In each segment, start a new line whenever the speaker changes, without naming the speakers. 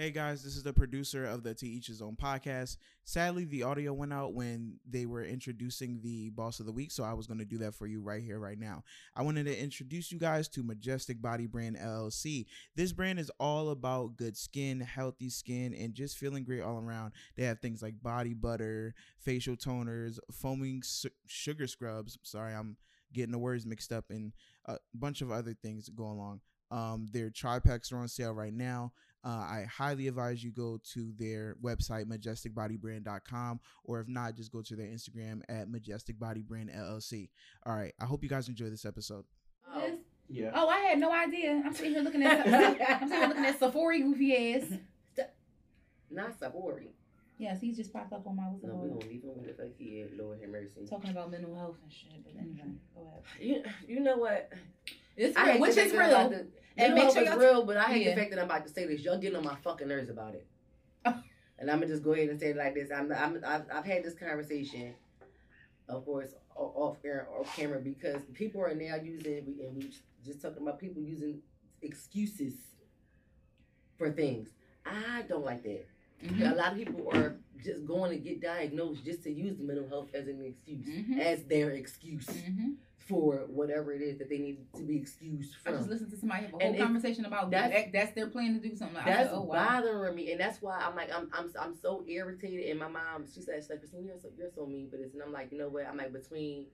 Hey guys, this is the producer of the To Each His Own podcast. Sadly, the audio went out when they were introducing the boss of the week, so I was going to do that for you right here, right now. I wanted to introduce you guys to Majestic Body Brand LLC. This brand is all about good skin, healthy skin, and just feeling great all around. They have things like body butter, facial toners, foaming su- sugar scrubs. Sorry, I'm getting the words mixed up, and a bunch of other things go along. Um, their tri packs are on sale right now. Uh, I highly advise you go to their website, majesticbodybrand.com, or if not, just go to their Instagram at majesticbodybrand LLC. All right. I hope you guys enjoy this episode.
Oh.
Yeah.
Oh, I had no idea. I'm sitting here looking at I'm sitting here looking at Safari goofy ass.
Not Sabori.
Yes, he's just popped up on my what's
No,
the
we don't leave him with the fuck he had. Lord have mercy.
Talking about mental health and shit. But anyway, go ahead.
You, you know what?
It's real, which is
fact that I'm
real.
to-
And make sure
it's
y'all-
real, but I hate
Yeah.
the fact that I'm about to say this. Y'all getting on my fucking nerves about it. And I'm gonna just go ahead and say it like this. I'm, I'm I've, I've had this conversation, of course, off air, off camera, because people are now using, we- and we just talking about people using excuses for things. I don't like that.
Mhm.
A lot of people are just going to get diagnosed just to use the mental health as an excuse,
Mhm.
as their excuse
Mhm.
for whatever it is that they need to be excused for.
I just
from.
listened to somebody have a whole
And
conversation about
that's-
that. That's their plan to do something. I
That's
oh wow.
bothering me, and that's why I'm like I'm I'm I'm so irritated. And my mom, she said, she's like, Christine, you're so you're so mean for this, and I'm like, you know what? I'm like between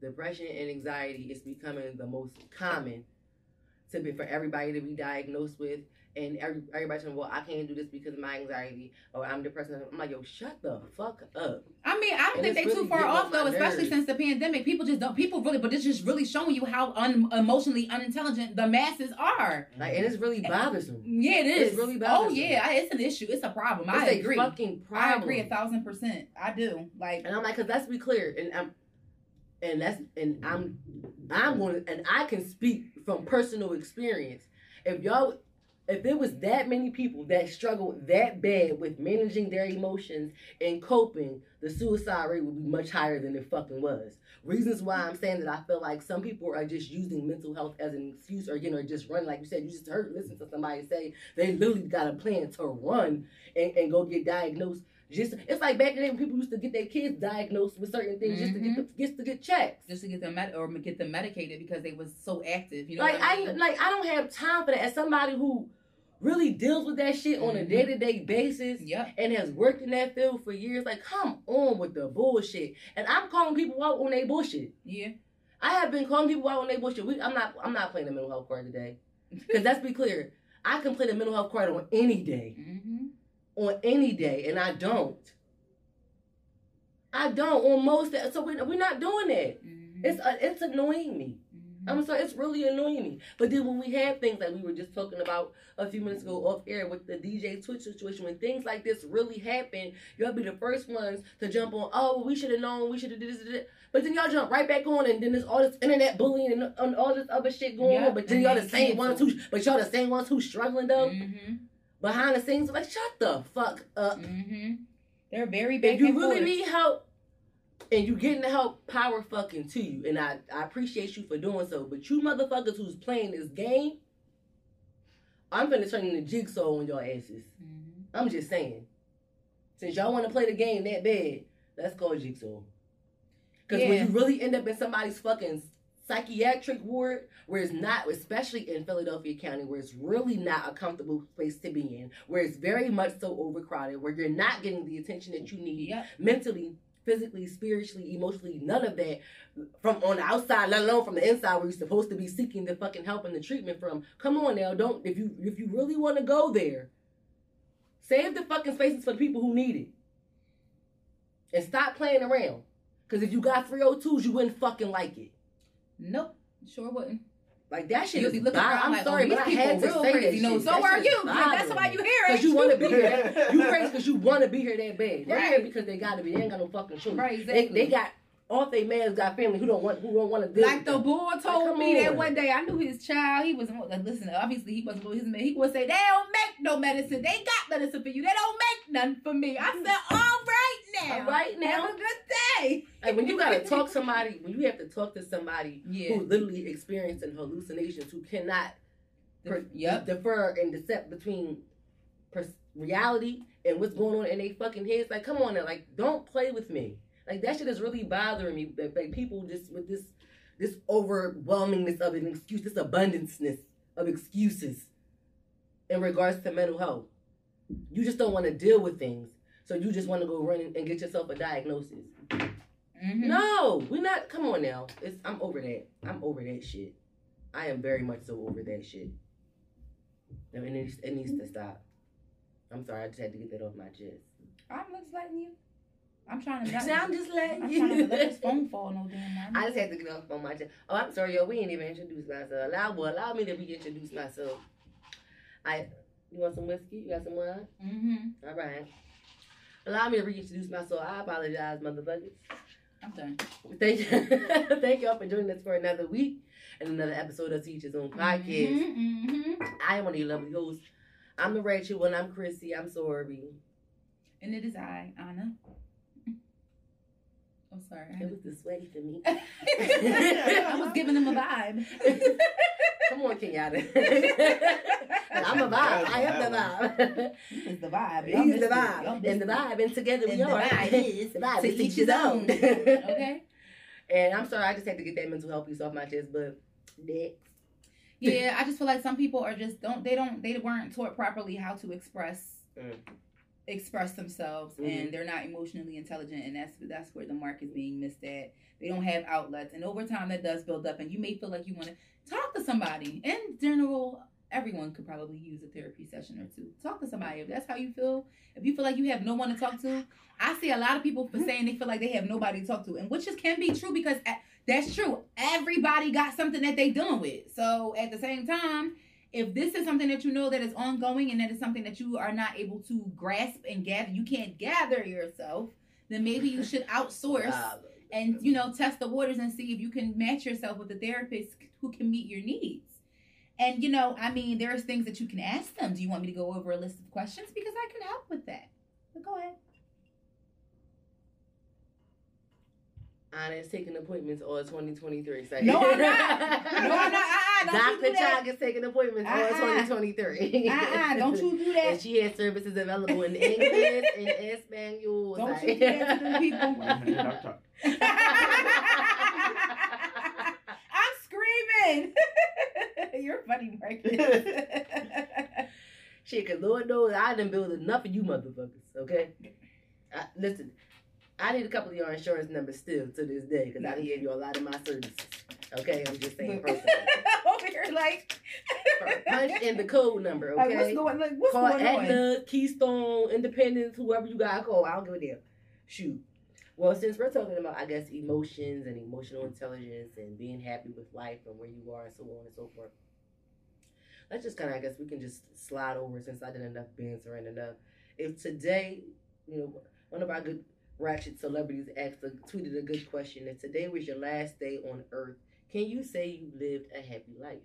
depression and anxiety, it's becoming the most common to be for everybody to be diagnosed with, and every, everybody's saying, well, I can't do this because of my anxiety, or I'm depressed. I'm like, yo, shut the fuck up.
I mean, I don't
And
think they
it's
too far off though, especially since the pandemic. People just don't. People really, but it's just really showing you how un, emotionally unintelligent the masses are.
Like, and it's really eh, bothersome.
Yeah, it is.
It's really bothersome.
oh yeah, it's an issue. It's a problem.
It's
I
a
agree.
fucking problem.
I agree a thousand percent. I do. Like,
And I'm like, cause let's be clear, and I'm, and that's, and I'm, I'm going, to, and I can speak from personal experience. If y'all, if there was that many people that struggled that bad with managing their emotions and coping, the suicide rate would be much higher than it fucking was. Reasons why I'm saying that I feel like some people are just using mental health as an excuse, or you know, just run like you said. You just heard, listen to somebody say they literally got a plan to run and, and go get diagnosed just it's like back in the day when people used to get their kids diagnosed with certain things just to get mm-hmm. the, just to get checks.
just to get them med- or get them medicated because they was so active. You know,
like
I
I, like I don't have time for that. As somebody who really deals with that shit on a day to day basis
Yep.
and has worked in that field for years, like come on with the bullshit. And I'm calling people out on their bullshit.
Yeah.
I have been calling people out on their bullshit. We, I'm not I'm not playing the mental health card today. Because let's be clear, I can play the mental health card on any day.
Mm-hmm.
on any day, and I don't. I don't on most. So we're, we're not doing that.
Mm-hmm.
It's uh, it's annoying me. I'm sorry, it's really annoying me. But then when we have things like we were just talking about a few minutes ago off air with the DJ Twitch situation, when things like this really happen, y'all be the first ones to jump on. Oh, we should have known. We should have did this, did this. But then y'all jump right back on, and then there's all this internet bullying and, and all this other shit going
Yeah,
on. But then y'all the same ones who, but y'all the same ones who struggling though
Mm-hmm.
behind the scenes. Like shut the fuck up.
Mm-hmm. They're very back
if you really
forth.
need help and you getting the help power fucking to you and I, I appreciate you for doing so but you motherfuckers who's playing this game i'm gonna turn into jigsaw on your asses
Mhm.
i'm just saying since y'all want to play the game that bad let's call jigsaw because
Yeah.
when you really end up in somebody's fucking psychiatric ward where it's not especially in philadelphia county where it's really not a comfortable place to be in where it's very much so overcrowded where you're not getting the attention that you need
Yep.
mentally, physically, spiritually, emotionally, none of that from on the outside, let alone from the inside where you're supposed to be seeking the fucking help and the treatment from. Come on now, don't if you if you really want to go there, save the fucking spaces for the people who need it. And stop playing around. Cause if you got 302s, you wouldn't fucking like it.
Nope. Sure wouldn't.
Like that shit
You'll be looking around
I'm
like, oh,
sorry,
oh,
but I had to
people
say that
crazy. No,
shit.
so are you. Yeah, that's why you hear it.
Cause you want to be here. You crazy because you want to be here that bad. They're here
Right.
because they got to be. They ain't got no fucking choice.
Right,
They,
exactly.
they got all they man's got family who don't want who don't want to deal.
Like the boy told
come
me that one day. I knew his child. He was like, listen. Obviously, he wasn't his man. He would say, "They don't make no medicine. They got medicine for you. They don't make none for me." I said, "All right now,
All right now.
have a good day."
Like when you gotta talk somebody, when you have to talk to somebody
Yeah.
who literally experiencing hallucinations, who cannot per-
Yep.
defer and decept between pers- reality and what's going on in their fucking heads. Like, come on now, like, don't play with me. Like that shit is really bothering me. Like, like people just with this this overwhelmingness of an excuse, this abundanceness of excuses in regards to mental health. You just don't want to deal with things, so you just want to go run and get yourself a diagnosis.
Mhm.
No, we're not. Come on now. It's I'm over that. I'm over that shit. I am very much so over that shit. No, it needs, it needs to stop. I'm sorry. I just had to get that off my chest.
I'm just letting you. I'm trying to. Not,
I'm just letting
I'm
you.
trying to let this phone fall no damn.
I just had to get off on my chest. Oh, I'm sorry, yo. We ain't even introduced myself. Allow well, allow me to reintroduce myself. I. You want some whiskey? You got some wine?
Mm-hmm.
All right. Allow me to reintroduce myself. I apologize, motherfuckers.
I'm done.
Thank you. Thank y'all for joining us for another week and another episode of To Each His Own Podcast.
Mm-hmm.
I am one of your lovely hosts. I'm the Rachel and I'm Chrissy. I'm sorry.
And it is I, Anna. I'm sorry.
It was the sweaty for me.
I was giving them a vibe.
Come on, Kenyatta. I'm a vibe. I am the vibe.
He's the vibe. Y'all
He's the
it. Y'all
vibe.
missed
And the vibe. And together we
And the
are.
vibe is
the vibe
to each
his
his
own.
own. Okay.
And I'm sorry, I just had to get that mental health piece off my chest, but next.
Yeah, I just feel like some people are just don't they don't they weren't taught properly how to express
Mm.
express themselves
Mhm.
and they're not emotionally intelligent and that's that's where the mark is being missed at. They don't have outlets and over time that does build up and you may feel like you want to talk to somebody. In general, everyone could probably use a therapy session or two. Talk to somebody if that's how you feel. If you feel like you have no one to talk to, I see a lot of people for saying they feel like they have nobody to talk to, and which is can be true because eh, that's true. Everybody got something that they dealing with. So at the same time, if this is something that you know that is ongoing and that is something that you are not able to grasp and gather, you can't gather yourself, then maybe you should outsource and you know test the waters and see if you can match yourself with a therapist who can meet your needs. And you know, I mean, there's things that you can ask them. Do you want me to go over a list of questions because I can help with that? But go ahead.
Ah, Anna is taking appointments all 2023. So.
No, I'm not. No, I'm not. Uh-uh, don't you
Dr.
do that.
Chalk is taking appointments all
Uh-uh.
2023.
Uh-uh, don't you do
And
that.
she has services available in English and Espanol.
Don't
Like-
you do that to them people.
Wait a minute, Doc Talk.
I'm screaming. You're funny, Marcus.
Shit, cause Lord knows I didn't build enough of you motherfuckers. Okay, I, listen, I need a couple of your insurance numbers still to this day because I gave you a lot of my services. Okay, I'm just saying personally.
Over here, like,
Punch in the code number.
like
Okay,
what's going, like, what's
call
going on?
Aetna, Keystone, Independence, whoever you gotta call. I don't give a damn. Shoot. Well, since we're talking about, I guess, emotions and emotional intelligence and being happy with life and where you are and so on and so forth, let's just kind of, I guess, we can just slide over since I did enough bantering enough. If today, you know, one of our good ratchet celebrities asked, a, tweeted a good question. that today was your last day on Earth, can you say you lived a happy life?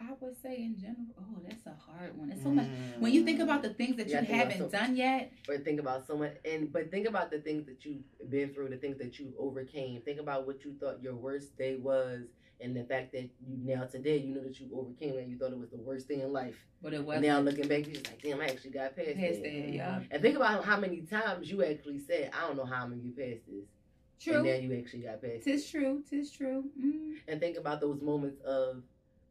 I would say in general. Oh, that's a hard one. It's so much. Mm. When you think about the things that
Yeah,
you haven't
some-
done yet,
or think about someone and but think about the things that you've been through the things that you overcame think about what you thought your worst day was and the fact that you now today you know that you overcame it and you thought it was the worst thing in life
but it wasn't.
now looking back you're just like damn i actually got past,
Past
that.
that, yeah.
and think about how many times you actually said i don't know how i'm gonna get past this True. and now you actually got past it
Tis true. Tis true. Mm.
and think about those moments of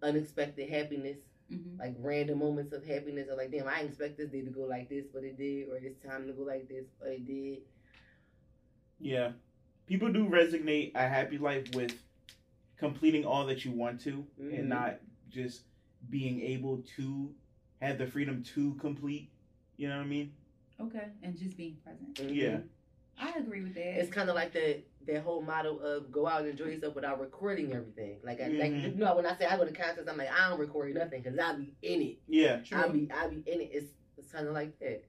unexpected happiness
hmm
like random moments of happiness or like damn i expect this day to go like this but it did or this time to go like this but it did
Yeah. People do resonate a happy life with completing all that you want to
Mhm.
and not just being able to have the freedom to complete. You know what I mean?
Okay, and just being present.
Mhm.
Yeah.
I agree with that.
It's kind of like the that whole motto of go out and enjoy yourself without recording everything. Like, I, like
Mhm.
you know, when I say I go to concerts, I'm like I don't record nothing because I'll be in it.
Yeah. true.
I be I be in it. It's it's kind of like that.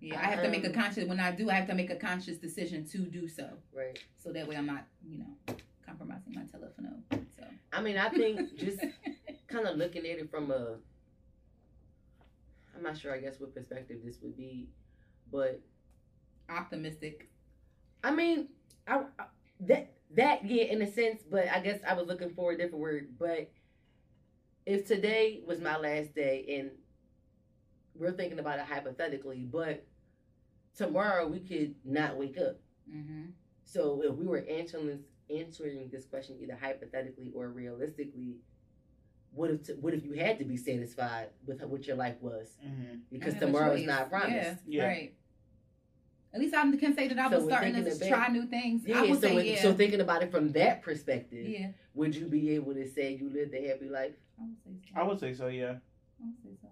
yeah, I have to make a
Um,
conscious. When I do, I have to make a conscious decision to do so.
Right.
So that way, I'm not, you know, compromising my telephone. So.
I mean, I think just kind of looking at it from a. I'm not sure. I guess what perspective this would be, but
optimistic.
I mean, I, I that that yeah, in a sense. But I guess I was looking for a different word. But if today was my last day and we're thinking about it hypothetically, but tomorrow we could not wake up.
hmm
So if we were this, answering this question either hypothetically or realistically, what if t- what if you had to be satisfied with what your life was
Mm-hmm.
because
I have
tomorrow is not promised.
Yeah,
Yeah.
right. At least I can say that I
So
was
we're
starting to
thinking
try new things.
Yeah,
I would
so,
say
it-
yeah.
so thinking about it from that perspective,
yeah,
would you be able to say you lived a happy life?
I would say so.
I would say so. Yeah.
I would say so.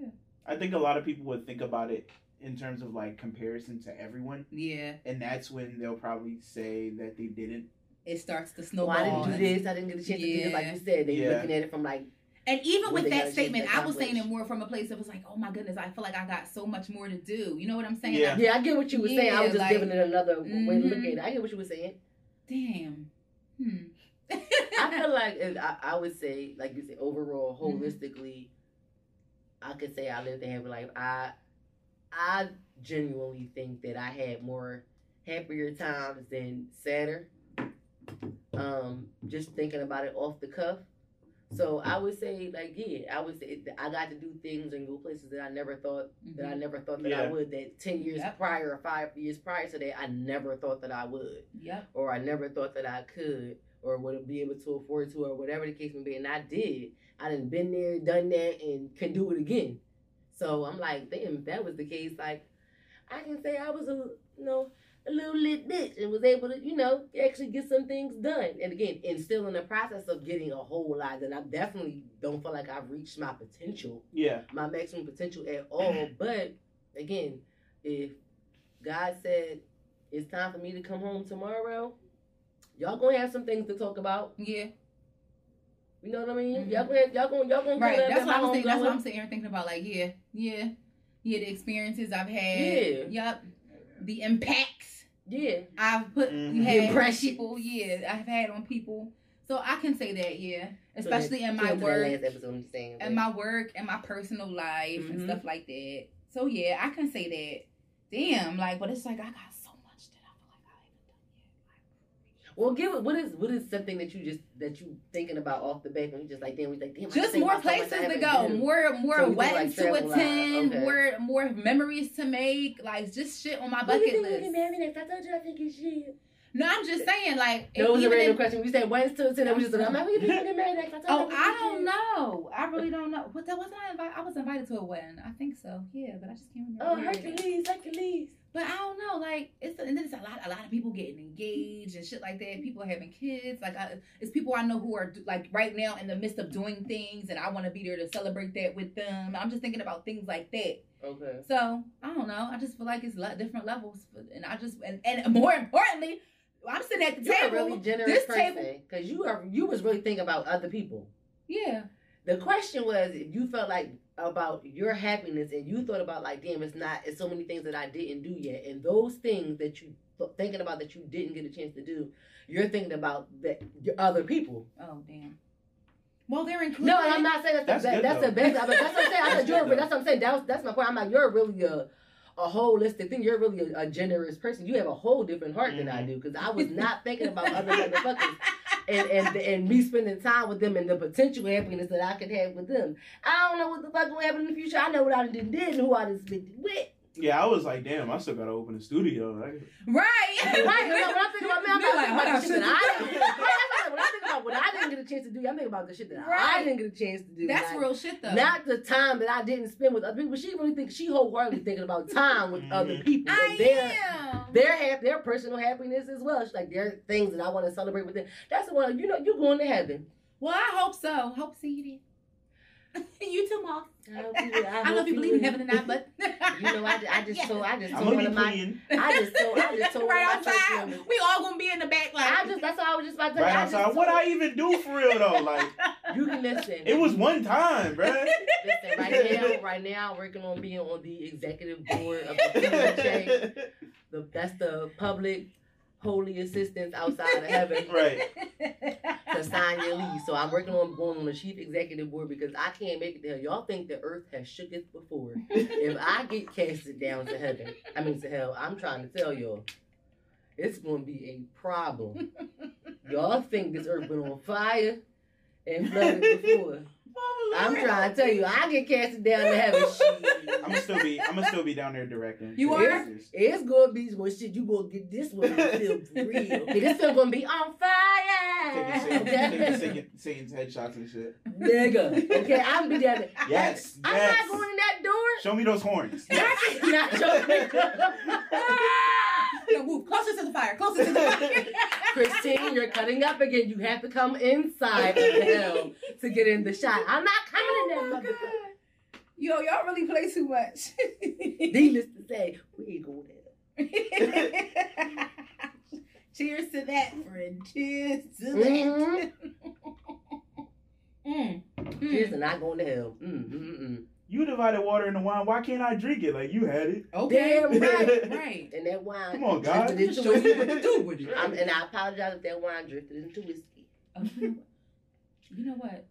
Yeah.
I think a lot of people would think about it in terms of like comparison to everyone,
Yeah,
and that's when they'll probably say that they didn't.
it starts to
Well,
snowball.
I didn't do this. I didn't get a chance to do this. Like you said, they
Yeah.
looking at it from like,
And even with that statement, I was saying it more from a place that was like, oh my goodness, I feel like I got so much more to do. You know what I'm saying?
Yeah.
Like,
yeah, I get what you were saying. I was just
like-
giving it another way to look
Mhm.
at it. I get what you were saying.
damn. Hmm.
I feel like I, I would say, like you said, overall,
Mhm.
holistically, I could say I lived a happy life. I, I genuinely think that I had more happier times than sadder. Um, just thinking about it off the cuff. So I would say, like, yeah, I would say that I got to do things and go places that I never thought that I
Mhm.
never thought that I would. That ten years
Yep.
prior or five years prior to that, I never thought that I would
Yeah.
or I never thought that I could or would be able to afford to or whatever the case may be. And I did. I done been there, done that, and can do it again. So I'm like, damn, if that was the case, like I can say I was a you know, a little lit bitch and was able to, you know, actually get some things done. And again, and still in the process of getting a whole lot done. I definitely don't feel like I've reached my potential
Yeah.
my maximum potential at all. But again, if God said it's time for me to come home tomorrow, y'all gonna have some things to talk about.
Yeah.
You know what I mean?
Mhm.
Y'all gonna y'all gonna y'all gonna
Right.
come
That's what I'm saying. That's what I'm
going,
sitting here thinking about. Like, yeah, yeah, yeah. The experiences I've had.
Yeah.
Yep. The impacts
Yeah.
I've put
Mhm.
you had on
Impressions.
people. Yeah, I've had on people. So I can say that. Yeah, especially in
So
my
that's the
work.
Last episode I'm saying.
and my work and my personal life and
Mhm.
stuff like that. So yeah, I can say that. Damn, like, but it's like I got so much that I feel like I haven't done yet.
Well, give it. What is what is something that you just that you thinking about off the bat? when you just like damn, we like damn.
Just more
about so
places to go,
done.
more more
So you think, like,
weddings to attend,
okay.
more more memories to make, like just shit on my
When you
bucket
think you
list.
get married next? I told you I think you should.
No, I'm just saying, like,
No, it was a
even
random
if-
question. We said Wednesday to ten. We just said I'm like, when you think you get married next? I
Oh,
you
I
oh,
don't know. I really don't know. What that wasn't I invited. I was invited to a wedding. I think so. Yeah, but I just can't remember.
Oh,
where it is.
Hercules, Hercules.
But I don't know, like it's and then it's a lot, a lot of people getting engaged and shit like that. People having kids, like I, it's people I know who are like right now in the midst of doing things, and I want to be there to celebrate that with them. I'm just thinking about things like that.
Okay.
So I don't know. I just feel like it's lot different levels, but- and I just and, and more importantly, I'm sitting at the
You're a
table.
really generous
this
person
table-
because you are you was really thinking about other people.
Yeah,
The question was if you felt like about your happiness and you thought about like damn it's not it's so many things that I didn't do yet and those things that you thinking about that you didn't get a chance to do you're thinking about that your other people.
Oh damn. Well, they're included.
No, and I'm not saying that's
That's
the best. That's the best. I mean, that's what I'm saying. I
That's
said you're. That's what I'm saying. That's that's my point. I'm like you're really a a holistic thing. You're really a, a generous person. You have a whole different heart than I do because I was not thinking about other motherfuckers and, and and me spending time with them and the potential happiness that I could have with them. I don't know what the fuck will happen in the future. I know what I done did and who I done spent it with.
Yeah, I was like, damn, I still gotta open a studio. Like,
Right.
Right? When I think about me, I'm
Be
not
like,
thinking about
hold
shit
on,
that I. Right, when I think about what I didn't get a chance to do, I'm thinking about the shit that I didn't get a chance to do.
That's
Like,
real shit though.
Not the time that I didn't spend with other people. She really thinks she wholeheartedly thinking about time with other
Mhm.
people
I
and their
am.
their hap- their personal happiness as well. She's like there are things that I want to celebrate with them. That's the one you know you're going to heaven.
Well, I hope so. Hope to see you there. you too, Mom.
I hope you- I
I, don't know if you
you
believe in heaven or not, but
You know I, I just
Yeah.
told I just
I'm
told one of my
clean.
I just told I just told one
right
of my church
outside.
members.
We all gonna be in the back, like
I just that's all I was just about to tell
Right.
I just
outside. What I even do for real though? Like,
you can listen.
it was one time, bruh.
Listen, right now, right now, I'm working on being on the executive board of the PHA. The, that's the public holy assistance outside of heaven
right.
to sign your lease. So I'm working on going on the chief executive board because I can't make it there. Y'all think the earth has shooketh before. If I get casted down to heaven, I mean to hell, I'm trying to tell y'all, it's gonna be a problem. Y'all think this earth been on fire and flooded before. I'm trying to tell you, I get casted down to heaven. Shit.
I'm gonna still be. I'm gonna still be down there directing.
You
For
are?
years.
It's gonna be well shit. You gonna get this one feel real. Okay, this film gonna be on fire.
Taking Satan- taking
Okay?
Satan- Satan's headshots and shit.
Nigga. Okay, I'm be down there.
Yes,
I'm
yes.
not going in that door.
Show me those horns.
Not, not showing
no, move closer to the fire. Closer to the fire.
Christine, you're cutting up again. You have to come inside of the hell to get in the shot. I'm not coming in there,
Oh my
motherfucker.
God. Yo, y'all really play too much.
Needless to say, we ain't going there.
Cheers to that, friend. Cheers to that.
Mhm.
Mm.
Cheers
Mm.
to not going to hell. Mm, mm, mm.
You divided water into wine. Why can't I drink it? Like you had it.
Okay.
Damn right.
Right.
And that wine.
Come on, God.
drifted
Just
into
show me what to do with it.
I'm, and I apologize if that wine drifted into whiskey.
Oh, you, know what? you know what?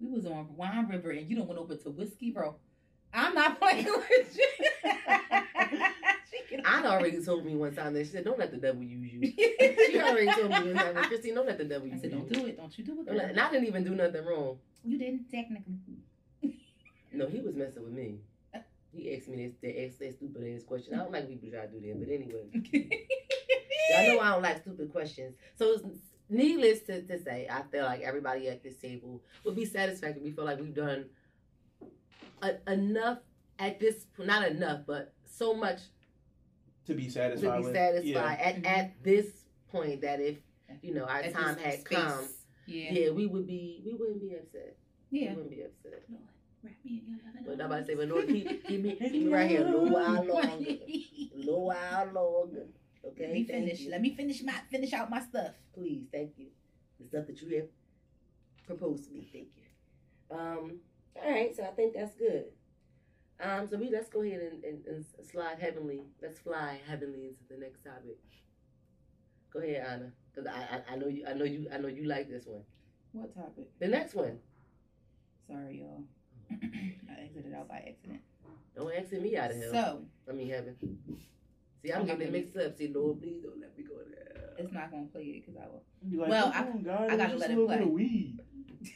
We was on Wine River and you don't went over to whiskey, bro. I'm not playing with you.
I already told me one time that she said, "Don't let the devil use you." She already told me one time, Christine, "Don't let the devil
I
use
said,
you."
don't do it. Don't you do it.
Don't let-
girl.
and I didn't even do nothing wrong.
You didn't technically.
No, he was messing with me. He asked me this, that, asked that stupid ass question. I don't like people try to do that, but anyway, I know I don't like stupid questions. So it's needless to, to say, I feel like everybody at this table would be satisfied. We feel like we've done a, enough at this, not enough, but so much
To be
to
satisfied
be
with.
satisfied
Yeah.
at, at mm-hmm. this point that if you know our
At
time
this
had
space.
come,
Yeah.
yeah, we would be, we wouldn't be upset.
Yeah, we
wouldn't be upset.
Lord, wrap me in your.
But nobody say, but Lord, keep, keep me, keep me right here a little while longer, a little while longer. Okay,
me finish.
you.
Let me finish my finish out my stuff.
please, thank you. The stuff that you have proposed to me, thank you. Um, all right, so I think that's good. Um, so we let's go ahead and, and, and slide heavenly. Let's fly heavenly into the next topic. Go ahead, Anna, because I, I I know you I know you I know you like this one.
What topic?
The next one.
Sorry, y'all. I exited out by accident.
Don't exit me out of hell.
So
I mean heaven. See, I'm
Okay,
getting mixed up. See, Lord, please don't let me go there.
it's not gonna play it because I will.
Like,
Well,
come on, God,
I
it
gotta
just
let it play.
weed.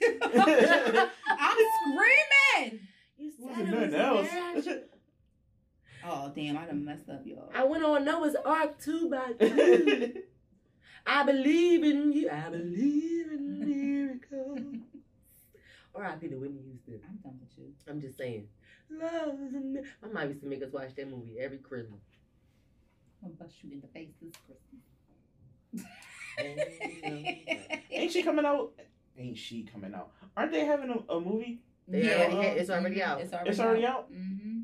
I'm screaming.
You said it was
nothing else.
natural.
Oh damn! I done messed up, y'all.
I went on Noah's Ark two by two. I believe in you. I believe in miracles. R.I.P. to Whitney Houston.
I'm done with you.
I'm just saying. Love is a mi- My mom used to make us watch that movie every Christmas.
I'm gonna bust you in the face this Christmas.
Ain't she coming out? Ain't she coming out? Aren't they having a, a movie?
They already it's already out.
It's already,
It's already out?
Mm-hmm.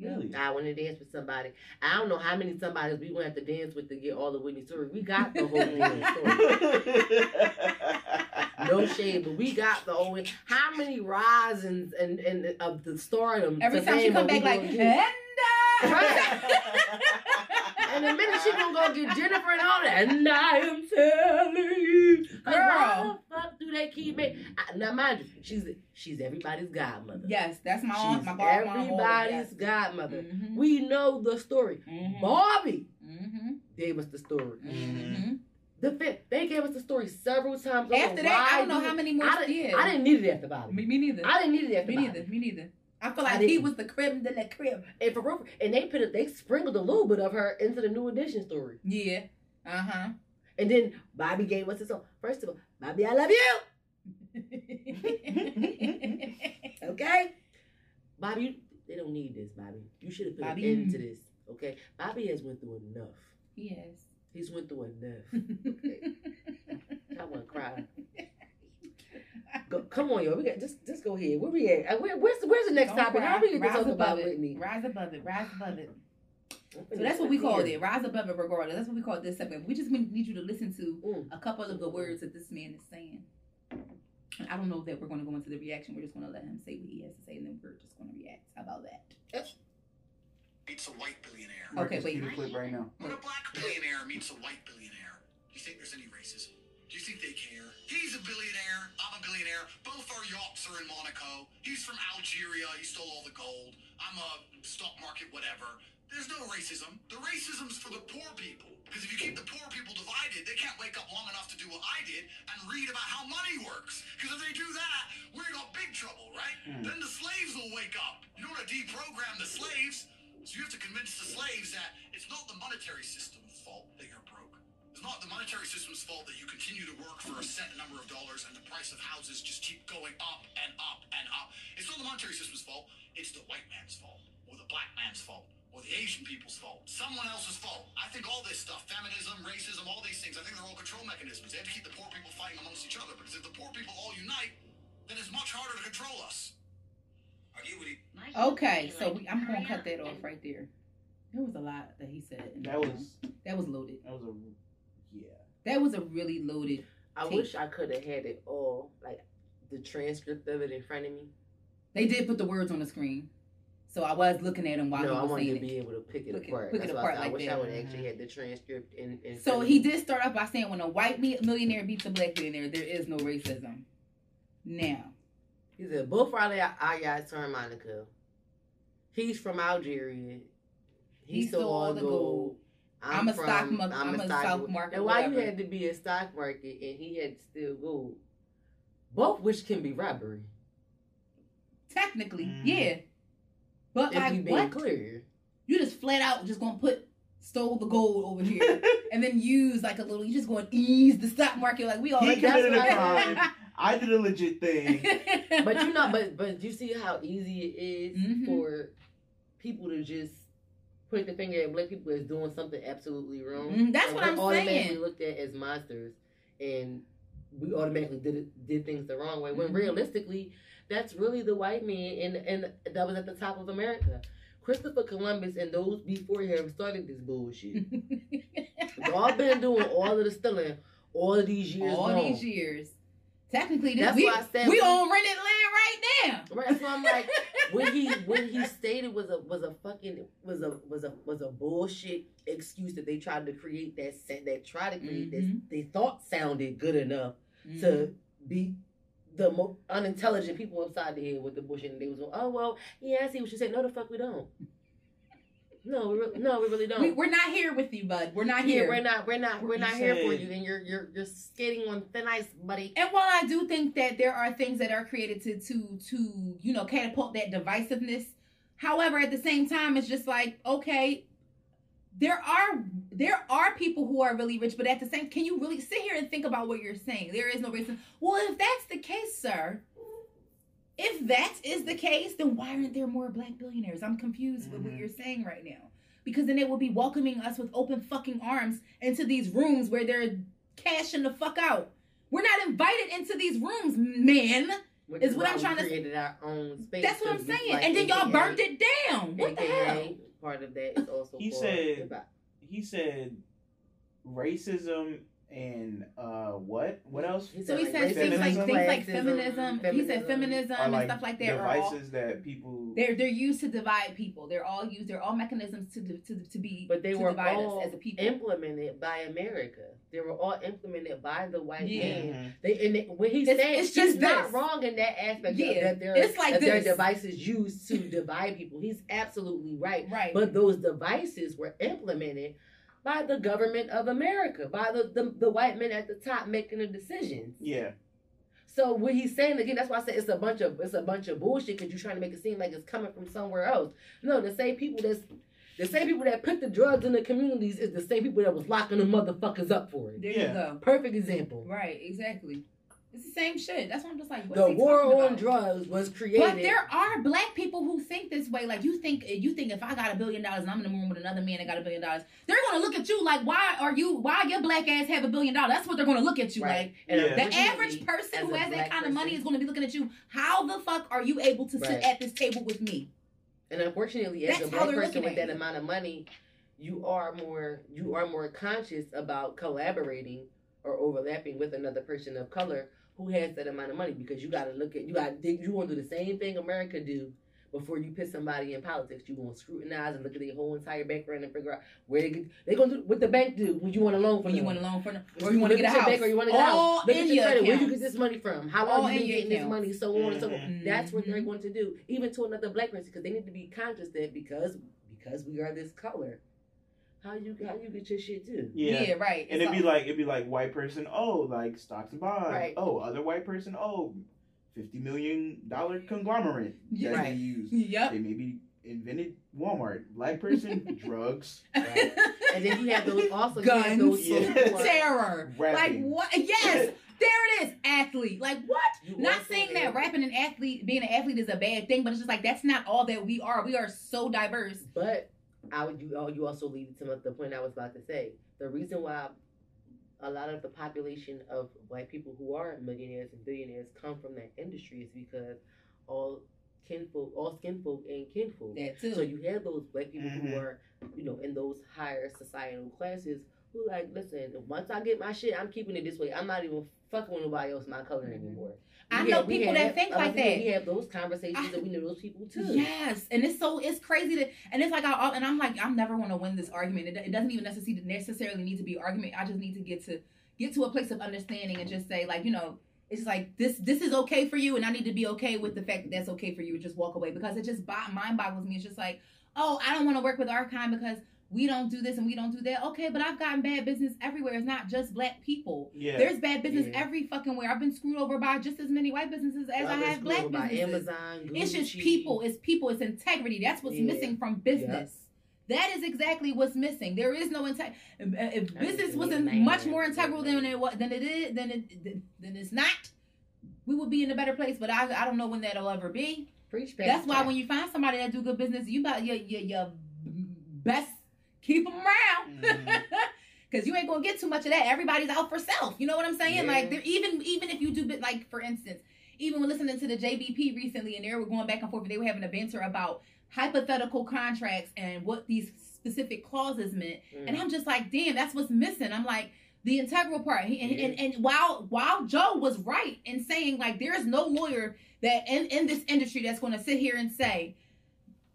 Really?
I want to dance with somebody. I don't know how many somebodies we gonna have to dance with to get all the Whitney story. We got the whole Whitney story. No shade, but we got the whole. How many risings and and of the stardom?
Every
to
time she come back, like,
gonna
and
get?
uh,
And the minute she gonna go get Jennifer and all that, and I am telling you, like, why the fuck do they keep making? Now, mind you, she's she's everybody's godmother.
yes, that's my
she's
aunt, my godmom.
everybody's godmother.
Mm-hmm.
We know the story.
mm-hmm.
Bobby
Mm-hmm.
gave us the story.
Mm-hmm.
The fi- they gave us the story several times.
After that, I
why
don't know how many more
I didn't,
did.
I didn't need it after Bobby.
Me, me neither.
I didn't need it after
me
Bobby.
neither. Me neither. I feel
I
like he was the crib de la crib.
And for real, and they put it, they sprinkled a little bit of her into the new edition story.
Yeah. Uh huh.
And then Bobby gave us his own. First of all, Bobby, I love you. Okay, Bobby, you, they don't need this, Bobby. You should have put
Bobby.
an end to this. Okay, Bobby has went through enough.
yes.
He's went through enough. Okay. I want to cry. Go, come on, yo. We got just just go ahead. Where we at? Uh, Where, where's where's the next
Don't
topic?
cry.
How we get to
Rise
talk
above
about
it.
Whitney?
Rise above it. Rise above it. So that's what we
sit
called it. Rise above it regardless. That's what we call this segment. We just need you to listen to
Mm.
a couple of the words that this man is saying. And I don't know that we're going to go into the reaction. We're just going to let him say what he has to say, and then we're just going to react. How about that?
meets a white billionaire.
Okay,
Marcus,
wait.
cue clip right now.
When a black billionaire meets a white billionaire, do you think there's any racism? Think they care? He's a billionaire. I'm a billionaire. Both our yachts are in Monaco. He's from Algeria. He stole all the gold. I'm a stock market whatever. There's no racism. The racism's for the poor people. Because if you keep the poor people divided, they can't wake up long enough to do what I did and read about how money works. Because if they do that, we're in a big trouble. Right? Mm. Then the slaves will wake up. You don't want to deprogram the slaves, so you have to convince the slaves that it's not the monetary system's fault that you're broke. It's not the monetary system's fault that you continue to work for a set number of dollars and the price of houses just keep going up and up and up. It's not the monetary system's fault. It's the white man's fault, or the black man's fault, or the Asian people's fault. Someone else's fault. I think all this stuff, feminism, racism, all these things, I think they're all control mechanisms. They have to keep the poor people fighting amongst each other because if the poor people all unite, then it's much harder to control us. I get what
Okay, so we, I'm gonna cut that off right there. There was a lot that he said. in
That
that
was
that was loaded.
that was a yeah.
That was a really loaded.
I
Take.
wish I could have had it all, like the transcript of it in front of me.
They did put the words on the screen, so I was looking at him while
no,
he
I
was
wanted to
saying
be
it.
able to pick it
Pick it-
apart.
pick it
That's why
apart
I, said, I wish
that.
I would have actually uh-huh. had the transcript in. in
So
front of
he
me.
did start off by saying, "When a white millionaire beats a black billionaire, there is no racism." Now,
He said both are Ayat turn Monaco. He's from Algeria. He,
He
stole
stole
all
the
gold.
gold. I'm a stock mo- I'm a stock market,
And why you had to be a stock market and he had to steal gold? Both which can be robbery.
technically,
Mm.
yeah, but
If we
like
being
what?
clear.
You just flat out just gonna put stole the gold over here and then use like a little. You just gonna ease the stock market like we all.
He
Like,
committed a crime. I did a legit thing.
But you know, but but you see how easy it is
Mhm.
for people to just point the finger at black people as doing something absolutely wrong.
Mhm, that's
And
what I'm
automatically
saying.
looked at as monsters, and we automatically did it, did things the wrong way. When
Mhm.
realistically, that's really the white man, and and that was at the top of America. Christopher Columbus and those before him started this bullshit. They've all been doing all of the stealing all of these years.
all
long.
these years. Technically, this
That's
we,
why I said
we
when-
on rented land right now.
Right, so I'm like, when he when he stated was a was a fucking was a was a was a bullshit excuse that they tried to create that sa- that tried to create
Mhm.
that they thought sounded good enough
Mm-hmm.
to be the mo- unintelligent people upside the head with the bullshit and they was going, oh well yeah I see what you said no the fuck we don't no we re- no we really don't
we, we're not here with you, bud. We're not
yeah,
here.
we're not we're not we're
You
not here for you and you're you're you're skating on thin ice buddy
And while I do think that there are things that are created to to to you know catapult that divisiveness, however, at the same time, it's just like okay, there are there are people who are really rich, but at the same, can you really sit here and think about what you're saying? There is no reason. Well, if that's the case, sir, if that is the case, then why aren't there more black billionaires? I'm confused with what
Mhm.
you're saying right now. Because then it will be welcoming us with open fucking arms into these rooms where they're cashing the fuck out. We're not invited into these rooms, man.
which
Is what I'm
we
trying to-
created our own space
That's what I'm saying.
like
and then y'all
AKA
burnt it down. What the hell?
part of that is also
He
for
said-
hip-hop.
he said racism and uh what? What else?
He
So he
like,
said things like
Feminism?
things like
classism,
feminism. He said feminism
Are
and
like
stuff like that are all
devices that people
they're they're used to divide people. They're all used. They're all mechanisms to to to be
But they
to
were
divide
all
us as a people.
implemented by America. They were all implemented by the white
Yeah.
man.
Mhm.
They and they, when he's
It's-
saying
it's
he's
just
not
this.
wrong in that aspect.
Yeah.
of that they're,
It's like
their devices used to divide people. He's absolutely right.
right.
But those devices were implemented by the government of America, by the, the, the white men at the top making the decisions.
Yeah.
So what he's saying again, that's why I said it's a bunch of it's a bunch of bullshit because you're trying to make it seem like it's coming from somewhere else. No, the same people that's the same people that put the drugs in the communities is the same people that was locking the motherfuckers up for it.
there
Yeah.
you go.
Perfect example.
Right. Exactly. It's the same shit. That's why I'm just like, what's
The
he
war
talking
on drugs was created.
But there are black people who think this way. Like you think you think if I got a billion dollars and I'm in the room with another man that got a billion dollars, they're gonna look at you like, why are you? Why your black ass have a billion dollars? That's what they're gonna look at you
right.
like.
Yeah.
The average person who has that
black
kind of money is going to be looking at you. How the fuck are you able to sit
Right.
at this table with me?
And unfortunately, as
That's
a black person with that amount of money, you are more you are more conscious about collaborating or overlapping with another person of color who has that amount of money because you got to look at you got you want to do the same thing America do before you put somebody in politics. You want to scrutinize and look at their whole entire background and figure out where they get, they gonna do what the bank do when you want a loan from
When you want a loan for, them,
Or
or you want to get a house,
or you want to get a house. Look at your credit. Where you get this money from? How long you been getting this money? So on and so forth.
Mhm.
That's what they're
Mhm.
going to do, even to another black person, because they need to be conscious that because because we are this color, how you how you get your shit too.
Yeah.
Yeah, right.
And
It's
it'd be like it'd be like white person, oh, like stocks and bonds.
Right.
Oh, other white person, oh,
fifty million dollar conglomerate that
Right.
they use.
Yep.
They maybe invented Walmart. Black person, drugs,
Right. And then you have those also you have
Guns.
those
Yeah.
folks who are-
Terror. Like what? Yes. There it is. Athlete. Like what?
you
Not saying
have-
that rapping an athlete, being an athlete is a bad thing, but it's just like that's not all that we are. We are so diverse.
But I would you oh, you also lead to the point I was about to say. The reason why a lot of the population of white people who are millionaires and billionaires come from that industry is because all kinfolk, all skinfolk and kinfolk.
That too.
So you have those black people
Mhm.
who are, you know, in those higher societal classes who like, listen, once I get my shit, I'm keeping it this way. I'm not even fucking with nobody else my color
Mhm.
anymore.
I know people that think like that.
We have those conversations
I-
and we know those people too.
Yes, and it's so it's crazy that, and it's like I and I'm like I'm never going to win this argument. It, it doesn't even necessarily necessarily need to be argument. I just need to get to get to a place of understanding and just say like you know it's like this this is okay for you, and I need to be okay with the fact that that's okay for you, and just walk away because it just mind boggles me. It's just like oh I don't want to work with our kind because we don't do this and we don't do that. Okay, but I've gotten bad business everywhere. It's not just black people.
Yeah.
There's bad business
Yeah.
every fucking where. I've been screwed over by just as many white businesses as I
I've been
have
screwed
black
over by
businesses.
Amazon,
It's just people. It's people. It's integrity. That's what's
Yeah.
missing from business. That is exactly what's missing. There is no integrity. Uh, if,
if
business was
need
in much more integral than it was, than it is, than it, than it's not, we would be in a better place. But I, I don't know when that'll ever be.
Preach,
That's why when you find somebody that do good business, you about your your, your best keep them around.
Mhm.
Cause you ain't gonna get too much of that. Everybody's out for self. You know what I'm saying?
Yeah.
Like even even if you do bit like for instance, even when listening to the JBP recently and they were going back and forth, and they were having a banter about hypothetical contracts and what these specific clauses meant.
Mm.
And I'm just like, damn, that's what's missing. I'm like, the integral part. And, and, and while while Joe was right in saying like there is no lawyer that in, in this industry that's gonna sit here and say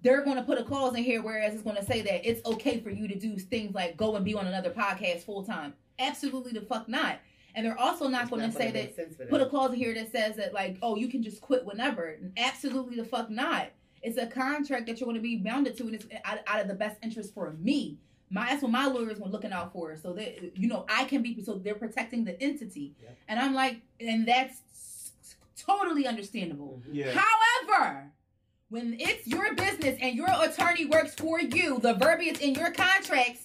they're gonna put a clause in here whereas it's gonna say that it's okay for you to do things like go and be on another podcast full time. Absolutely the fuck not. And they're also not gonna say that
make sense for
put a clause in here that says that like, oh, you can just quit whenever. Absolutely the fuck not. It's a contract that you're going to be bounded to, and it's out, out of the best interest for me. My that's what my lawyers were looking out for. So that you know, I can be so they're protecting the entity,
Yep.
and I'm like, and that's totally understandable.
Yeah.
However, when it's your business and your attorney works for you, the verbiage in your contracts,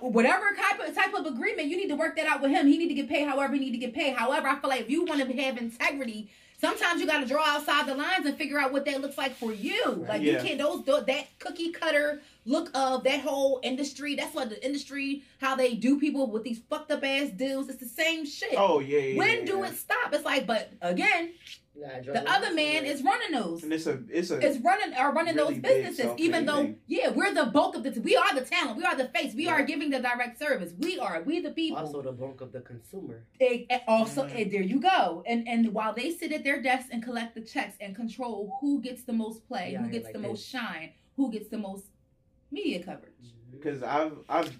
whatever type of, type of agreement, you need to work that out with him. He need to get paid however he need to get paid. However, I feel like if you want to have integrity, sometimes you got to draw outside the lines and figure out what that looks like for you. Like you can't those tho- that cookie cutter look of that whole industry. That's what the industry how they do people with these fucked up ass deals. It's the same shit.
Oh yeah. yeah
when
yeah,
do
yeah.
it stop? It's like, but again,
You gotta draw
the other man is running those.
And it's a it's a
It's running are running
really
those businesses, even though
thing.
yeah, we're the bulk of the we are the talent, we are the face, we are giving the direct service, we are we the people.
also the bulk of the consumer.
Eh, eh, also,
Mhm.
eh, there you go. And and while they sit at their desks and collect the checks and control who gets the most play,
Yeah,
who gets
like
the
this.
most shine, who gets the most media coverage.
because I've I've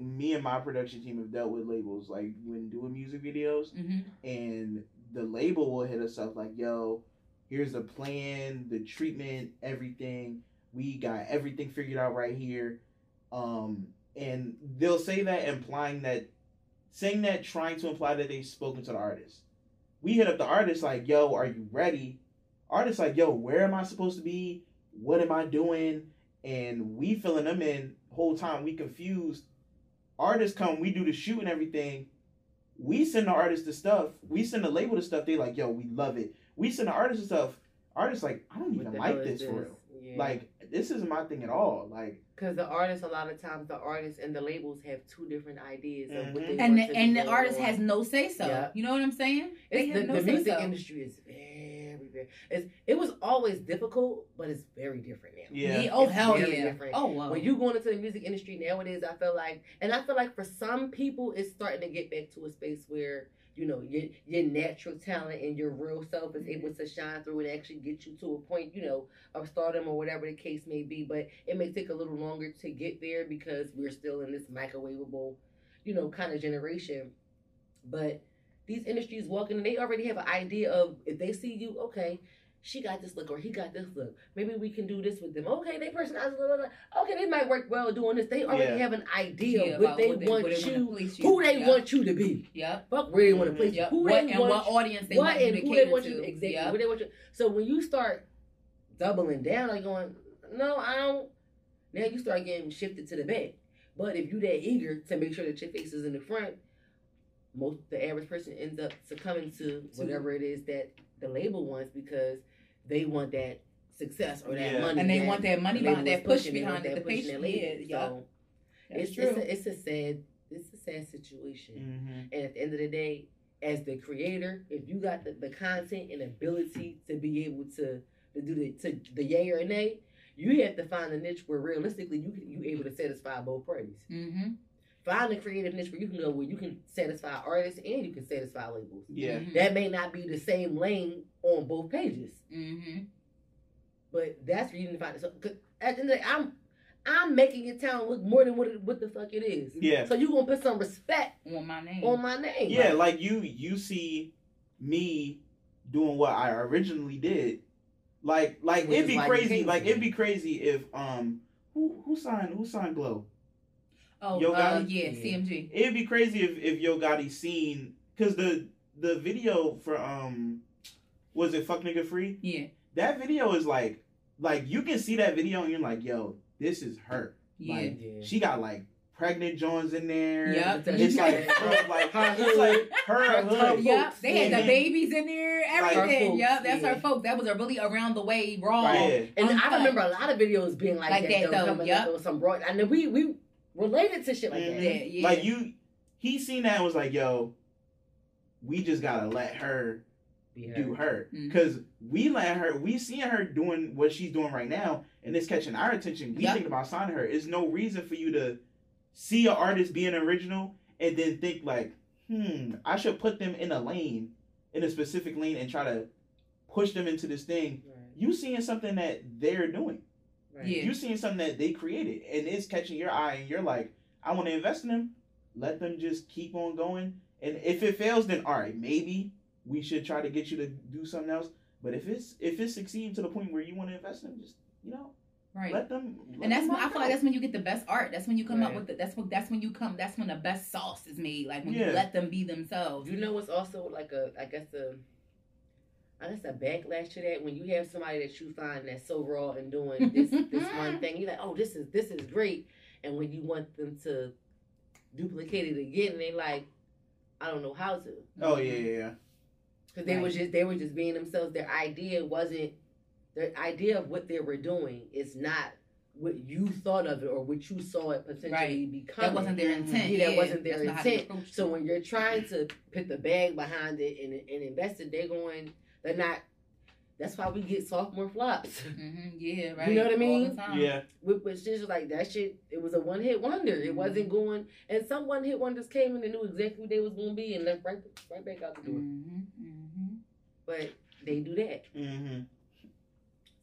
me and my production team have dealt with labels like when doing music videos
hmm
and the label will hit us up like yo here's the plan the treatment everything. We got everything figured out right here. Um and they'll say that implying that saying that trying to imply that they've spoken to the artist. We hit up the artist like yo are you ready? Artist like yo where am i supposed to be? What am i doing? And we filling them in whole time we confused. Artists come we do the shoot and everything we send the artist the stuff we send the label the stuff they like yo we love it we send the artist the stuff artists like i don't even like
hell is
this for real
Yeah.
like this isn't my thing at all like
Because the artists, a lot of times, the artists and the labels have two different ideas of what they mm-hmm.
And
want
the,
to
and the artist has no say so.
Yeah.
You know what I'm saying? They
It's,
have
the,
no
the music
say-so.
industry is very, very. It's, it was always difficult, but it's very different now.
yeah,
oh
It's
hell yeah.
different.
Oh wow.
When you going into the music industry nowadays, I feel like, and I feel like for some people, it's starting to get back to a space where you know your your natural talent and your real self is able to shine through and actually get you to a point, you know, of stardom or whatever the case may be. But it may take a little longer to get there because we're still in this microwavable, you know, kind of generation. But these industries walking, and they already have an idea of if they see you, okay, she got this look or he got this look. Maybe we can do this with them. Okay, they personalize. Blah, blah, blah. Okay, they might work well doing this. They already
Yeah.
have an idea
Yeah,
what they
what they-
want
where they wanna
you,
place you.
who they
Yep.
want you to be.
Yep.
Fuck where they want to
mm-hmm.
place you.
Yep.
Who
what,
they
and
want
what audience they
what
want you
and
to
who
cater
they want
to.
you exactly
Yep.
who they want you. So when you start doubling down, like going, no, I don't. Now you start getting shifted to the back. But if you that eager to make sure that your face is in the front, most the average person ends up succumbing to whatever it is that the label wants because they want that success or that
Yeah.
money.
And they
that
want that money
the
behind
label
that
is
push
pushing, they want
behind it. The
that pushing
patient.
that
Yeah,
label.
yeah.
So
That's
it's,
true.
it's, a, it's a sad it's a sad situation.
Mhm.
And at the end of the day, as the creator, if you got the, the content and ability to be able to, to do the to the yay or nay, you have to find a niche where realistically you can, you able to satisfy both parties.
mm-hmm.
Find a creative niche where you can go where you can satisfy artists and you can satisfy labels.
Yeah.
That may not be the same lane on both pages,
Mm-hmm.
but that's where you need to find it. So, at the end of the day, I'm I'm making your town look more than what it, what the fuck it is.
Yeah.
So you gonna put some respect
On my name.
on my name.
Yeah, like you you see me doing what I originally did. Like like
Which
it'd be
why you
crazy.
came
Like it'd be crazy if um who who signed who signed Glow?
Oh,
Yo
uh,
Gotti?
yeah,
Yeah.
CMG.
It'd be crazy if if Yo Gotti seen because the the video for um was it fuck nigga free?
Yeah,
That video is like like you can see that video and you're like yo this is her.
yeah.
Like,
Yeah.
She got like pregnant Jones in there.
Yep.
It's like her, like
Her
it's like her
Her
hood.
Yep, they had
Yeah.
the babies in there, everything.
Her
yep, that's
yeah.
her folks. That was a really around the way raw.
Yeah.
And I remember a lot of videos being like,
Like
that,
that,
though,
though,
coming
yep.
up with some broad. I know we we related to shit like
Mhm.
that.
Yeah, yeah.
Like you, he seen that and was like, "Yo, we just gotta let her
Be
do her, because we let her. We seeing her doing what she's doing right now, and it's catching our attention. We
Yep.
thinking about signing her. There's no reason for you to see an artist being original and then think like, hmm, I should put them in a lane, in a specific lane, and try to push them into this thing.
Right,
You seeing something that they're doing.
Right.
Yeah.
You seeing something that they created, and it's catching your eye, and you're like, I want to invest in them. Let them just keep on going. And if it fails, then all right, maybe we should try to get you to do something else. But if it's if it succeeds to the point where you want to invest in them, just you know,
right.
let them. let
and that's
them
when I
rock
feel like that's when you get the best art. That's when you come up with the, that's when that's when you come that's when the best sauce is made. Like when
Yeah.
you let them be themselves.
You know what's also like a I guess a Oh, I guess a backlash to that when you have somebody that you find that's so raw and doing this this one thing, you're like, oh, this is this is great, and when you want them to duplicate it again, they like, I don't know how to.
Oh yeah, yeah, yeah.
because they were
Right.
just they were just being themselves. Their idea wasn't their idea of what they were doing is not what you thought of it or what you saw it potentially
Right.
becoming.
That wasn't their intent.
Yeah, that wasn't their
that's not how they
intent. So when you're trying to put the bag behind it and, and invest it, they're going. They're not. That's why we get sophomore flops.
Mhm, yeah, right.
You know what I mean?
Yeah,
With with shit like that shit, it was a one hit wonder. It
Mhm.
wasn't going, and some one hit wonders came in and knew exactly what they was going to be and left right right back out the door.
Mhm, mhm.
But they do that.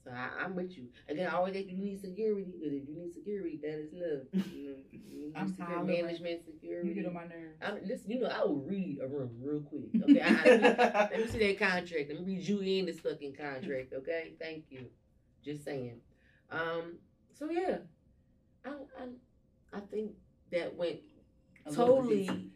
So I, I'm with you. Again, I always think you need security. Because if you need security, that is love. You know,
I'm hollering.
management security.
You get on my nerves.
I listen, you know, I will read a room real quick. Okay, I, I, let, me, see that contract. Let me read you in this fucking contract. Okay, thank you. Just saying. Um. So yeah, I I, I think that went totally.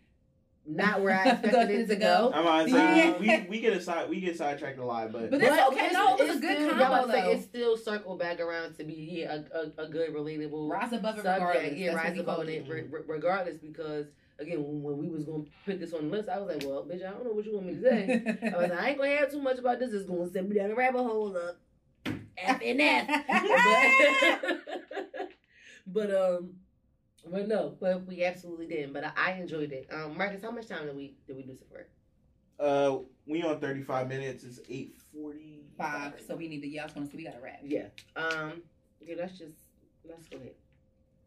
Not where I expected it to go.
I'm on say
Yeah.
we, we get aside we get sidetracked a lot, but,
But that's okay. No, it was a good
still,
combo,
y'all
though.
It still circled back around to be yeah, a, a, a good relatable
Rise above it
subject.
regardless.
Yeah,
That's what
rise above
called
it
it.
re- re- regardless because again when, when we was gonna put this on the list, I was like, well, bitch, I don't know what you want me to say. I was like, I ain't gonna have too much about this. It's gonna send me down a rabbit hole of F and F. But, but um, but no, but we absolutely didn't. But I, I enjoyed it. Um, Marcus, how much time did we did we do this for?
uh, we on 35 minutes. It's 8:40.
Five. So we need to. Yeah, I was gonna say we got to wrap.
Yeah. Um. Yeah. Let's just let's go ahead.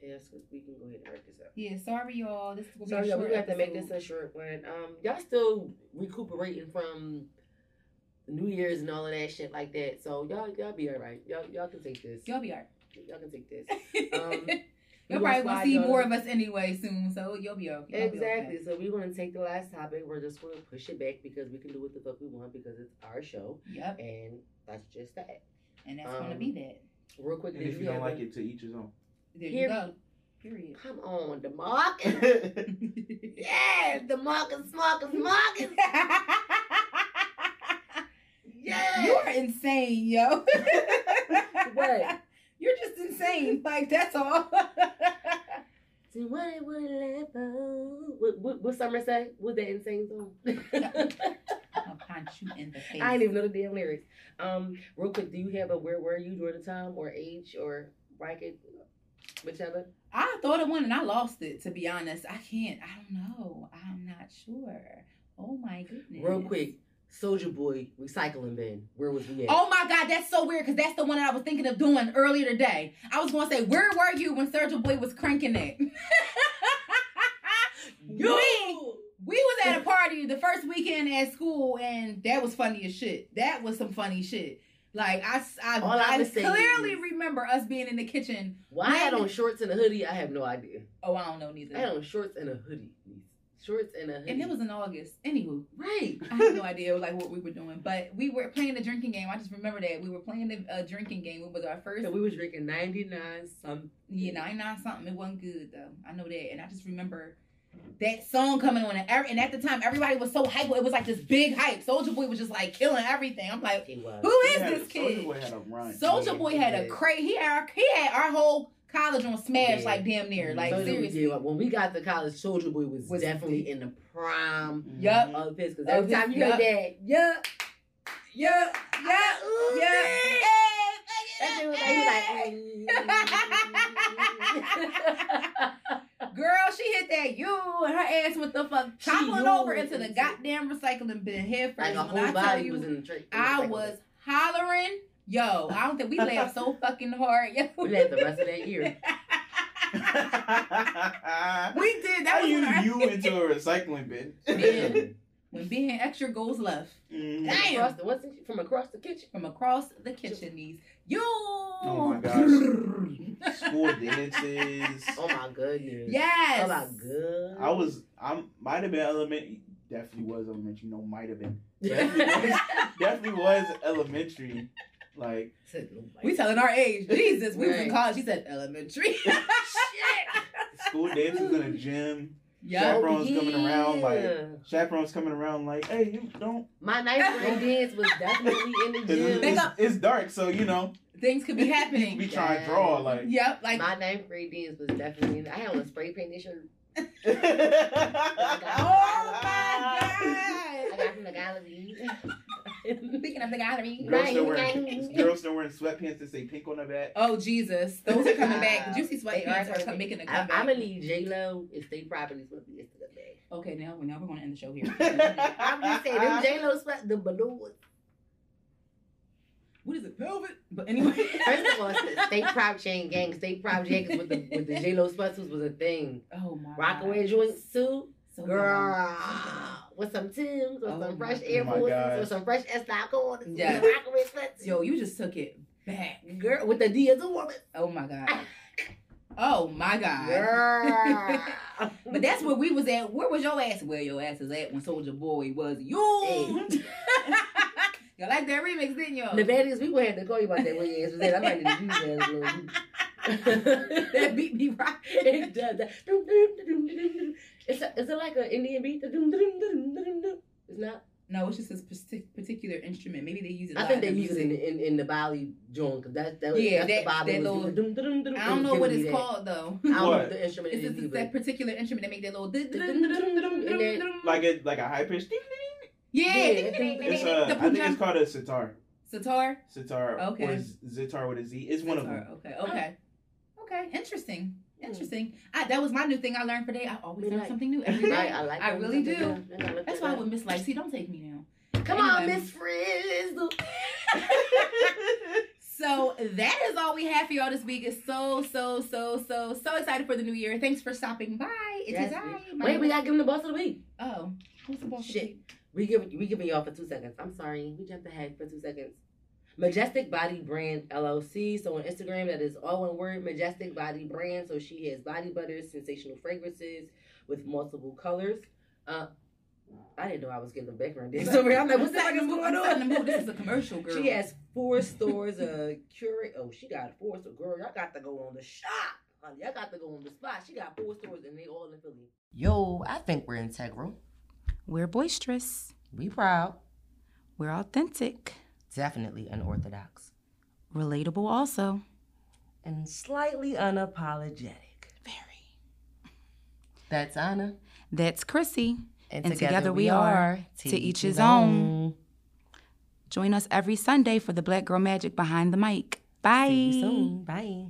Yeah, let's, we can go ahead and wrap this up.
Yeah. Sorry, y'all. This will be
So
a
yeah,
short
we have to make this a short one. Um, y'all still recuperating from New Year's and all of that shit like that. So y'all y'all be all right. Y'all y'all can take this.
Y'all be alright.
Y'all can take this. Um, we
You're probably gonna see more of us anyway soon, so you'll be okay. You'll be
Exactly.
okay.
So we're gonna take the last topic. We're just gonna push it back because we can do what the fuck we want because it's our show.
Yep.
And That's just that.
and that's gonna
Um,
be that.
Real quick,
And if you don't like
a-
it, to each his own.
There
Here-
you go. Period.
Come on, the DeMarcus. yes, DeMarcus, Marcus, Marcus. Yes.
You are insane, yo.
What?
You're just insane. Like that's all.
See what it would level. What, what, what Summer say? What that insane song?
I'll punch you in the face.
I didn't even know the damn lyrics. Um, real quick, do you have a where were you during the time or age or bracket, whichever?
I thought of one and I lost it. To be honest, I can't. I don't know. I'm not sure. Oh my goodness.
Real quick, Soulja Boy recycling bin. Where was we at?
Oh my God, that's so weird because that's the one that I was thinking of doing earlier today. I was going to say, where were you when Soulja Boy was cranking it? We, we was at a party the first weekend at school, and that was funny as shit. That was some funny shit. Like I, I, I
I'ma
clearly
is-
remember us being in the kitchen.
Well, I had on shorts and a hoodie. I have no idea.
Oh, I don't know neither.
I had on shorts and a hoodie. Shorts and a hoodie.
and it was in August. Anywho,
right.
I had no idea like what we were doing, but we were playing the drinking game. I just remember that we were playing the uh, drinking game. It was our first.
So we was drinking 99 something.
Yeah, 99 something. It wasn't good though. I know that. And I just remember that song coming on. And, every, and at the time, everybody was so hype. It was like this big hype. Soulja Boy was just like killing everything. I'm like,
It was.
who
He
is
had-
this
Soulja
kid?
Boy had a run. Soulja
Boy had a
Yeah.
crazy. He had, our, he had our whole college on smash
Yeah.
like damn near. Like
Boy
seriously.
up. When we got to college, Soulja Boy was,
Was
definitely
big.
in the prime
Yup.
of his. Because every time you heard that, yeah,
Yeah, yeah,
ooh,
yeah.
man. That shit was like, he mm.
Girl, she hit that you and her ass with the fuck toppling over into the goddamn recycling bin head first.
like a
I
whole
tell
body
you,
was in the train.
I was hollering. Yo, I don't think we laughed so fucking hard. Yo.
We laughed the rest of that year.
we did. That
How
was
you
when, our-
you into a recycling bin?
Man. when being extra goes left
Mhm.
Damn.
From across the, what's it, from across the kitchen.
from across the kitchen. These yo.
Oh my gosh. School dances.
Oh my goodness.
Yes.
Oh my goodness.
I was I might have been elementary. Definitely was elementary. No, might have been. Definitely was, definitely was elementary. Like
We telling our age. Jesus, we was in college. She said elementary. Shit.
School dances in a gym.
yeah.
Chaperones oh, coming around, like- Chaperones coming around like, hey, you don't.
My ninth grade dance was definitely in the gym.
It's, it's, it's dark, so you know.
Things could be
You
happening.
be trying to draw like.
Yep. Like
My ninth grade dance was definitely. In, I had on a spray painted shirt.
Oh my god!
I got from the gallery.
God. Speaking of the gallery.
Girls still
Right.
wearing girls still wearing sweatpants that say pink on the back.
Oh Jesus. Those are coming back. The juicy
They are
sweatpants are
coming
come- making a
I,
comeback.
I'm gonna need J Lo and State Properties with me to the bag.
Okay, now, now we're gonna end the show here.
I'm just saying, them J Lo sweat, the balloons.
what is it? Velvet? But anyway.
First of all, State Prop Chain Gang, State Prop jackets with the with the J Lo sweatsuits was a thing.
Oh my
Rocawear
God.
joints too.
So
Girl, with some Tims, with
Oh
some fresh Air
my
Forces, with some fresh Estee Corners,
Yes.
with Rocawear sweatsuits.
Yo, you just took it back.
girl, with the Diaz woman.
Oh my God. Oh my God.
Girl.
But that's where we was at. Where was your ass? Where your ass is at when Soulja Boy was you.
Hey.
you like that remix, didn't you?
The bad is we gonna have to call you about that when your ass was at. I might need to use that as a little.
that beat me right.
it does that. It's a, is it like an Indian beat? The dum, dum, dum, dum, dum, dum. It's not.
No, it's just this partic- particular instrument. Maybe they use it.
I think they use it in, in, in the Bali joint because that, that
Yeah,
that's
that-
the Bali
that little-
doing. Dum, dum, dum,
I don't know what it's
that.
called though.
I don't know
What?
what the instrument
It's
is
just
either.
that particular instrument that make that little.
Like it like a high pitched.
Yeah,
Yeah,
It's a, I think it's called a sitar.
sitar.
Sitar
Okay.
or z- zitar with a Z. It's one of them.
Okay, okay, okay. Interesting, Mm. interesting. I, that was my new thing I learned for day. I always learn
like-
something new every day.
Right, I like
I really do.
I
That's why I would miss like. See, Don't take me now.
Come on, Miss Frizzle.
So that is all we have for y'all this week. It's so, so, so, so, so excited for the new year. Thanks for stopping by. It is
Yes,
I. my
Wait,
name
we gotta give him the boss of the week.
Oh, what's the boss? of the
Shit.
week?
We give we giving y'all for two seconds. I'm sorry, we jumped ahead for two seconds. Majestic Body Brand LLC. So on Instagram, that is all one word, Majestic Body Brand. So she has body butters, sensational fragrances with multiple colors. Uh, I didn't know I was getting the background dance over here. I'm like, what the fuck is going
I'm setting the mood.
on?
This is a commercial, girl.
She has four stores, a curate. Oh, she got four stores. Girl, I got to go on the shop. Honey, I got to go on the spot. She got four stores and they all in Philly.
Yo, I think we're integral.
We're boisterous.
We proud.
We're authentic.
Definitely unorthodox.
Relatable also.
And slightly unapologetic.
Very.
That's Anna.
That's Chrissy.
And,
And together we are, to each his own. Join us every Sunday for the Black Girl Magic Behind the Mic. Bye.
See you soon. Bye.